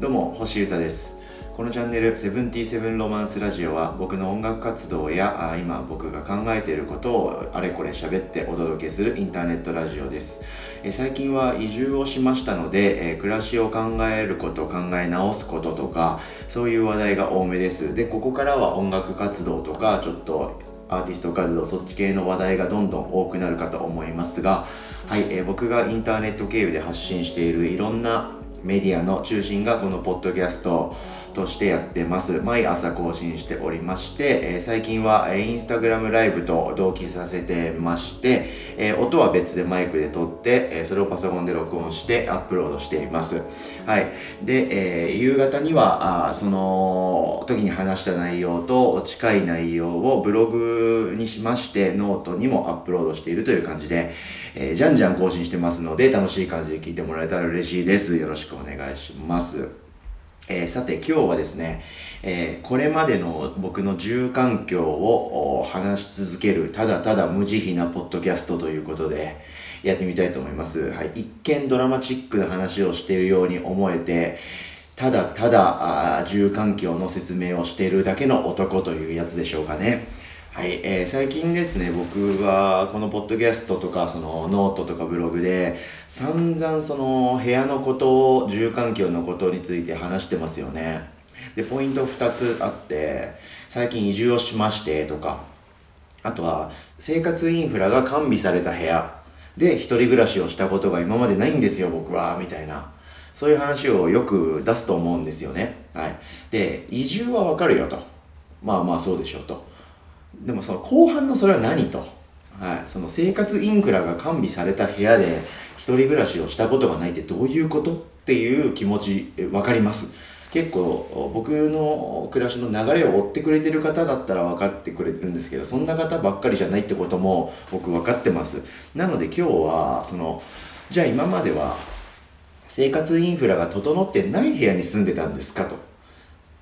どうも星歌です。このチャンネル「セブンティセブンロマンスラジオ」は僕の音楽活動やあ今僕が考えていることをあれこれ喋ってお届けするインターネットラジオです。え最近は移住をしましたので、え暮らしを考えること考え直すこととかそういう話題が多めです。でここからは音楽活動とかちょっとアーティスト活動そっち系の話題がどんどん多くなるかと思いますがはい、え、僕がインターネット経由で発信しているいろんなメディアの中心がこのポッドキャスト。としてやってます。毎朝更新しておりまして、え、最近は、えー、インスタグラムライブと同期させてまして、え、音は別でマイクで撮って、えそれをパソコンで録音してアップロードしています。はい。で、え夕方には、あその時に話した内容と近い内容をブログにしまして、ノートにもアップロードしているという感じで、えじゃんじゃん更新してますので、楽しい感じで聞いてもらえたら嬉しいです。よろしくお願いします。えー、さて今日はですね、えー、これまでの僕の住環境を話し続けるただただ無慈悲なポッドキャストということでやってみたいと思います。はい、一見ドラマチックな話をしているように思えてただただ住環境の説明をしているだけの男というやつでしょうかね。はい、えー、最近ですね、僕はこのポッドキャストとか、そのノートとかブログで、散々その部屋のことを、住環境のことについて話してますよね。で、ポイント2つあって、最近移住をしましてとか、あとは生活インフラが完備された部屋で一人暮らしをしたことが今までないんですよ、僕は、みたいな。そういう話をよく出すと思うんですよね。はい。で、移住はわかるよと。まあまあそうでしょうと。でもその後半のそれは何と、はい、その生活インフラが完備された部屋で一人暮らしをしたことがないってどういうことっていう気持ち分かります？結構僕の暮らしの流れを追ってくれてる方だったら分かってくれてるんですけどそんな方ばっかりじゃないってことも僕分かってます。なので今日はそのじゃあ今までは生活インフラが整ってない部屋に住んでたんですかと。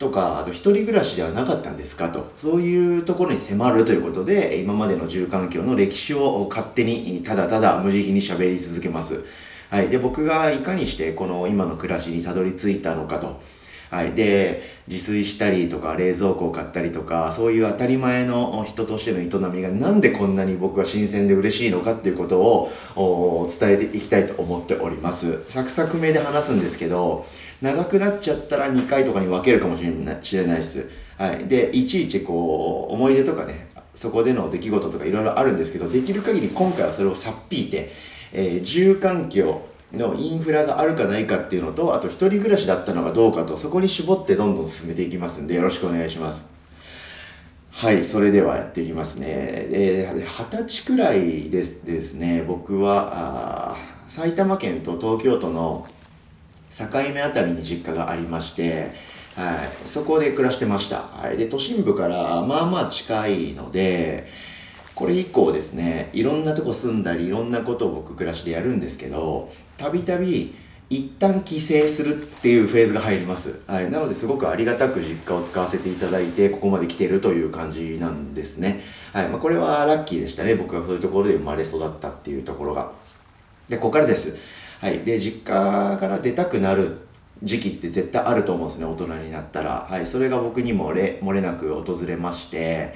とか、あと一人暮らしではなかったんですか？と、そういうところに迫るということで、今までの住環境の歴史を勝手にただただ無慈悲に喋り続けます。はい。で、僕がいかにしてこの今の暮らしにたどり着いたのかと。はい。で、自炊したりとか、冷蔵庫を買ったりとか、そういう当たり前の人としての営みがなんでこんなに僕は新鮮で嬉しいのかっていうことを伝えていきたいと思っております。サクサク目で話すんですけど、長くなっちゃったら2回とかに分けるかもしれない知れないです。はい。で、いちいちこう、思い出とかね、そこでの出来事とかいろいろあるんですけど、できる限り今回はそれをさっぴいて、えー、住環境のインフラがあるかないかっていうのと、あと一人暮らしだったのかどうかと、そこに絞ってどんどん進めていきますんで、よろしくお願いします。はい、それではやっていきますね。え、二十歳くらいですですね、僕は、あ埼玉県と東京都の境目あたりに実家がありまして、はい、そこで暮らしてました。はい、で、都心部からまあまあ近いので、これ以降ですね、いろんなとこ住んだり、いろんなことを僕暮らしでやるんですけど、たびたび一旦帰省するっていうフェーズが入ります。はい。なのですごくありがたく実家を使わせていただいて、ここまで来てるという感じなんですね。はい。まあ、これはラッキーでしたね。僕がそういうところで生まれ育ったっていうところが。で、ここからです。はい。で、実家から出たくなる時期って絶対あると思うんですね、大人になったら。はい。それが僕にもれ漏れなく訪れまして、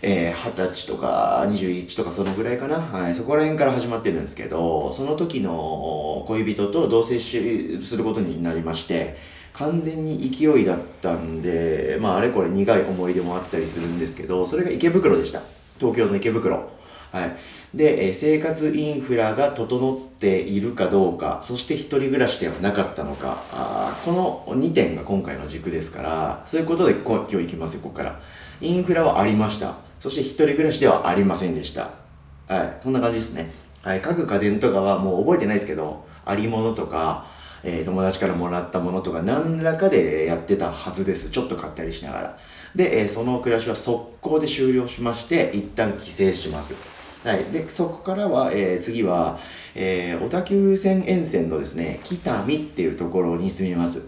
えー、20歳とか21とかそのぐらいかな。はい。そこら辺から始まってるんですけど、その時の恋人と同棲しすることになりまして、完全に勢いだったんで、まああれこれ苦い思い出もあったりするんですけど、それが池袋でした。東京の池袋。はい。で、えー、生活インフラが整っているかどうか、そして一人暮らしではなかったのか、あこの2点が今回の軸ですから、そういうことで今日行きますよ、ここから。インフラはありました。そして一人暮らしではありませんでした。はい。そんな感じですね。はい。各家電とかはもう覚えてないですけど、ありものとか、えー、友達からもらったものとか何らかでやってたはずです。ちょっと買ったりしながら。で、えー、その暮らしは速攻で終了しまして、一旦帰省します。はい。で、そこからは、えー、次は、えー、小田急線沿線のですね、北見っていうところに住みます。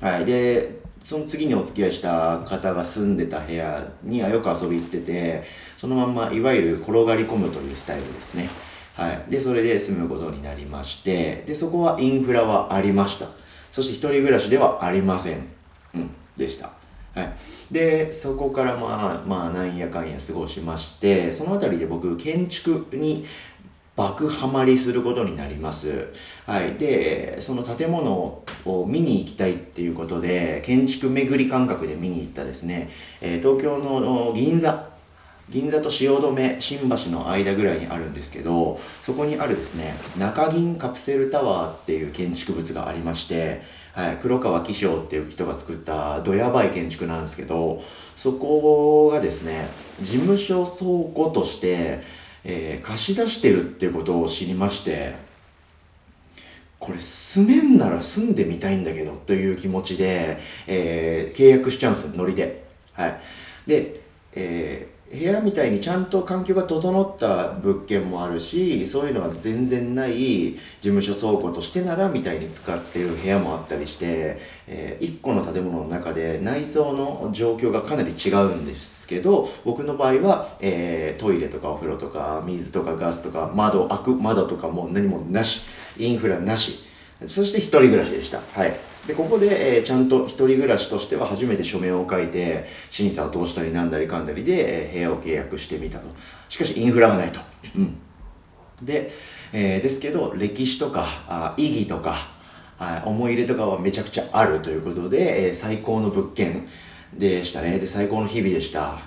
はい。で、その次にお付き合いした方が住んでた部屋にはよく遊び行ってて、そのまんま、いわゆる転がり込むというスタイルですね。はい。で、それで住むことになりまして、で、そこはインフラはありました。そして一人暮らしではありません。うん、でした。はい。で、そこからまあ、まあ、なんやかんや過ごしまして、そのあたりで僕、建築に爆ハマりすることになります。はい。で、その建物を見に行きたいっていうことで、建築巡り感覚で見に行ったですね、えー、東京の銀座、銀座と汐留、新橋の間ぐらいにあるんですけど、そこにあるですね、中銀カプセルタワーっていう建築物がありまして、はい、黒川紀章っていう人が作ったどやばい建築なんですけど、そこがですね、事務所倉庫として、えー、貸し出してるってことを知りまして、これ住めんなら住んでみたいんだけどという気持ちで、えー、契約しちゃうんですよノリで。はい。で、えー部屋みたいにちゃんと環境が整った物件もあるしそういうのが全然ない事務所倉庫としてならみたいに使ってる部屋もあったりして、えー、1個の建物の中で内装の状況がかなり違うんですけど僕の場合は、えー、トイレとかお風呂とか水とかガスとか窓開く窓とかも何もなしインフラなしそして一人暮らしでした。はい。で、ここで、えー、ちゃんと一人暮らしとしては初めて書面を書いて、審査を通したりなんだりかんだりで、えー、部屋を契約してみたと。しかし、インフラがないと。うん。で、えー、ですけど、歴史とか、あ意義とか、あ思い入れとかはめちゃくちゃあるということで、えー、最高の物件でしたね。で、最高の日々でした。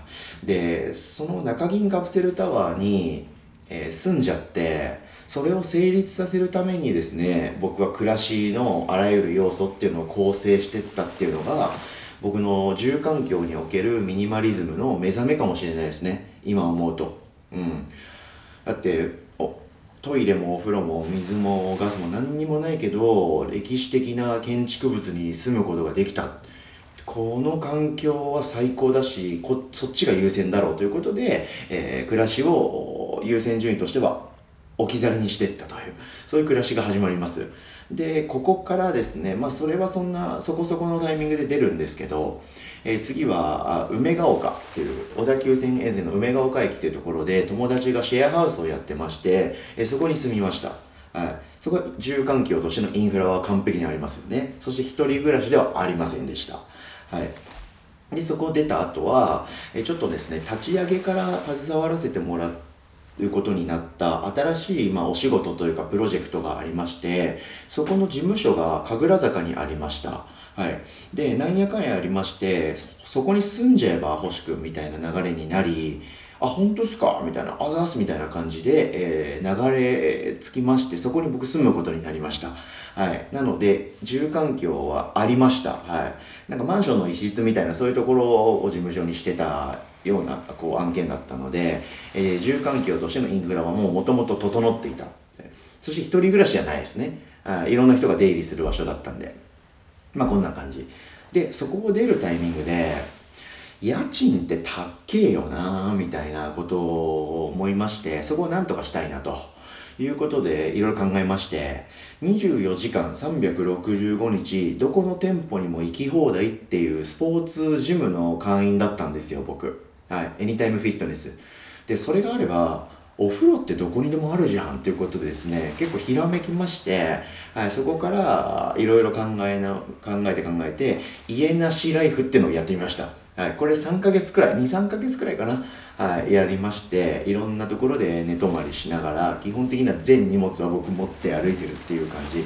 で、その中銀カプセルタワーに、えー、住んじゃって、それを成立させるためにですね僕は暮らしのあらゆる要素っていうのを構成してったっていうのが僕の住環境におけるミニマリズムの目覚めかもしれないですね。今思うと。うん。だってトイレもお風呂も水もガスも何にもないけど歴史的な建築物に住むことができた。この環境は最高だしこそっちが優先だろうということで、えー、暮らしを優先順位としては置き去りにしていったというそういう暮らしが始まります。でここからですねまあそれはそんなそこそこのタイミングで出るんですけど、えー、次は梅ヶ丘っていう小田急線沿線の梅ヶ丘駅っていうところで友達がシェアハウスをやってまして、えー、そこに住みました。はい。そこは住環境としてのインフラは完璧にありますよね。そして一人暮らしではありませんでした。はい。でそこを出た後は、えちょっとですね立ち上げから携わらせてもらってということになった新しい、まあ、お仕事というかプロジェクトがありましてそこの事務所が神楽坂にありましたはいでなんやかんやありましてそこに住んじゃえば星くんみたいな流れになりあ、本当っすか？みたいな、あざーすみたいな感じで、えー、流れ着きまして、そこに僕住むことになりました。はい。なので、住環境はありました。はい。なんかマンションの一室みたいな、そういうところを事務所にしてたようなこう案件だったので、えー、住環境としてのインフラはもう元々整っていた。そして一人暮らしじゃないですね。あいろんな人が出入りする場所だったんで。まあこんな感じ。で、そこを出るタイミングで、家賃って高えよなみたいなことを思いまして、そこをなんとかしたいなと。いうことでいろいろ考えまして、24時間365日どこの店舗にも行き放題っていうスポーツジムの会員だったんですよ、僕。はい。エニタイムフィットネス。で、それがあれば、お風呂ってどこにでもあるじゃんっていうことでですね、結構ひらめきまして、はい、そこからいろいろ考えな、考えて考えて、家なしライフっていうのをやってみました。はい、これ3ヶ月くらい、2、3ヶ月くらいかな、はい、やりまして、いろんなところで寝泊まりしながら、基本的な全荷物は僕持って歩いてるっていう感じ。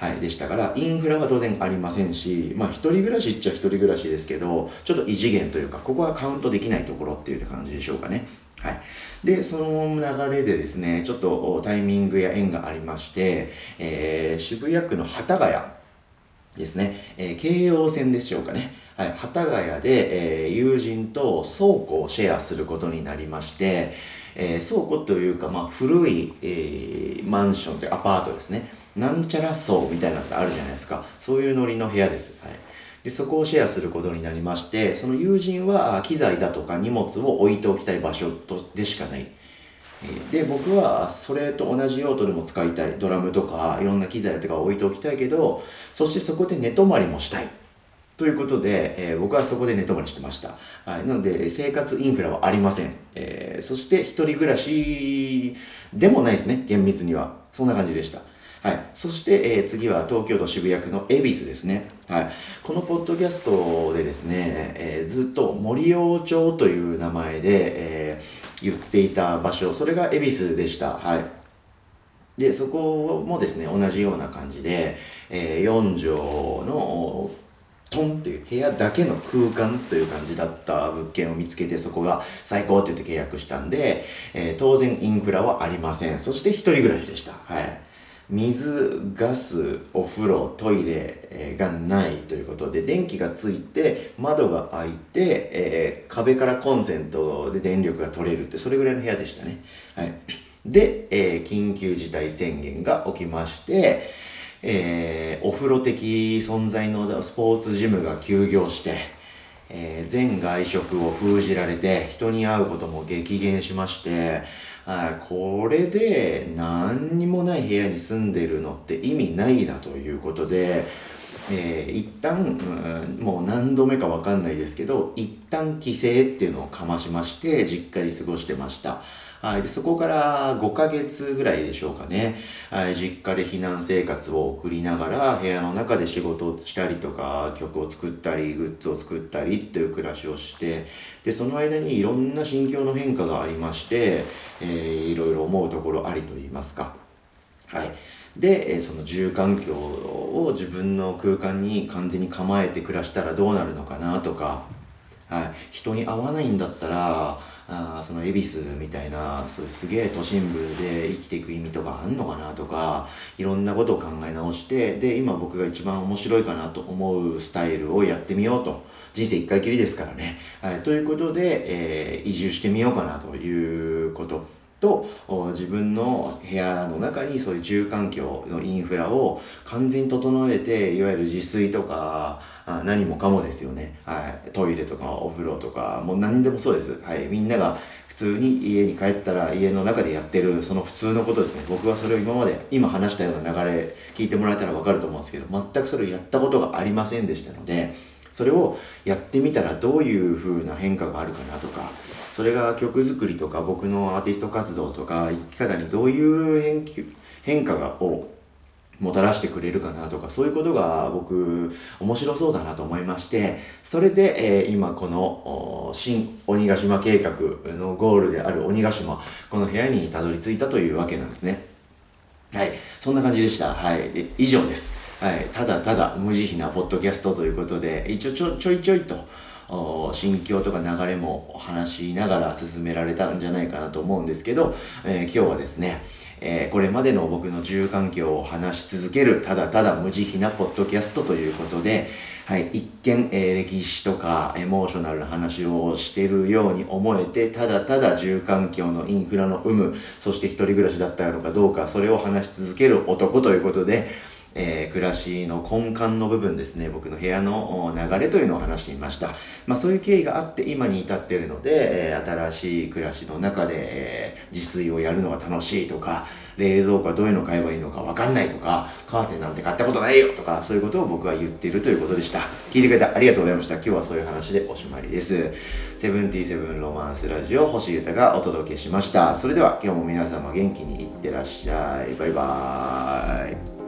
はい、でしたから、インフラは当然ありませんし、まあ、一人暮らしっちゃ一人暮らしですけど、ちょっと異次元というか、ここはカウントできないところっていう感じでしょうかね。はい。で、その流れでですね、ちょっとタイミングや縁がありまして、えー、渋谷区の幡ヶ谷ですね、えー、京葉線でしょうかね。はい、幡ヶ谷で、えー、友人と倉庫をシェアすることになりまして、えー、倉庫というか、まあ、古い、えー、マンションってアパートですね。なんちゃら層みたいなのってあるじゃないですか。そういうノリの部屋です。はい。で、そこをシェアすることになりまして、その友人は機材だとか荷物を置いておきたい場所とでしかない。で、僕はそれと同じ用途でも使いたい。ドラムとかいろんな機材とか置いておきたいけど、そしてそこで寝泊まりもしたい。ということで、えー、僕はそこで寝泊まりしてました。はい。なので、生活インフラはありません。えー、そして一人暮らしでもないですね。厳密には。そんな感じでした。はい。そして、えー、次は東京都渋谷区の恵比寿ですね。はい。このポッドキャストでですね、えー、ずっと森王町という名前で、えー、言っていた場所、それが恵比寿でした。はい。で、そこもですね、同じような感じで、えー、4畳のトンっていう部屋だけの空間という感じだった物件を見つけてそこが最高って言って契約したんで、えー、当然インフラはありません。そして一人暮らしでした。はい。水、ガス、お風呂、トイレがないということで、電気がついて、窓が開いて、えー、壁からコンセントで電力が取れるって、それぐらいの部屋でしたね。はい。で、えー、緊急事態宣言が起きまして、え、お風呂的存在のスポーツジムが休業して、えー、全外食を封じられて、人に会うことも激減しまして、はい、これで何にもない部屋に住んでるのって意味ないなということで、えー、一旦、うん、もう何度目かわかんないですけど、一旦帰省っていうのをかましまして、実家に過ごしてました。はい。で、そこから5ヶ月ぐらいでしょうかね。はい。実家で避難生活を送りながら、部屋の中で仕事をしたりとか、曲を作ったり、グッズを作ったりっていう暮らしをして、で、その間にいろんな心境の変化がありまして、えー、いろいろ思うところありと言いますか。はい。で、その住環境を自分の空間に完全に構えて暮らしたらどうなるのかなとか、はい、人に会わないんだったらあその恵比寿みたいなそうすげえ都心部で生きていく意味とかあんのかなとかいろんなことを考え直してで今僕が一番面白いかなと思うスタイルをやってみようと。人生一回きりですからね、はい、ということで、えー、移住してみようかなということ。と自分の部屋の中にそういう住環境のインフラを完全に整えていわゆる自炊とかあ何もかもですよね、はい、トイレとかお風呂とかもう何でもそうです、はい、みんなが普通に家に帰ったら家の中でやってるその普通のことですね。僕はそれを今まで今話したような流れ聞いてもらえたら分かると思うんですけど全くそれをやったことがありませんでしたのでそれをやってみたらどういう風な変化があるかなとかそれが曲作りとか僕のアーティスト活動とか生き方にどういう変化がをもたらしてくれるかなとかそういうことが僕面白そうだなと思いましてそれで、えー、今この新鬼ヶ島計画のゴールである鬼ヶ島この部屋にたどり着いたというわけなんですね。はいそんな感じでした。はいで以上です。はいただただ無慈悲なポッドキャストということで一応ちょちょいちょいと心境とか流れも話しながら進められたんじゃないかなと思うんですけど、えー、今日はですね、えー、これまでの僕の住環境を話し続ける、ただただ無慈悲なポッドキャストということで、はい、一見、えー、歴史とかエモーショナルな話をしてるように思えて、ただただ住環境のインフラの有無、そして一人暮らしだったのかどうか、それを話し続ける男ということで、えー、暮らしの根幹の部分ですね、僕の部屋の流れというのを話してみました。まあそういう経緯があって今に至っているので、えー、新しい暮らしの中で、えー、自炊をやるのが楽しいとか、冷蔵庫はどういうの買えばいいのかわかんないとか、カーテンなんて買ったことないよとか、そういうことを僕は言っているということでした。聞いてくれてありがとうございました。今日はそういう話でおしまいです。セブンティーセブンロマンスラジオ星歌がお届けしました。それでは今日も皆様元気にいってらっしゃい。バイバーイ。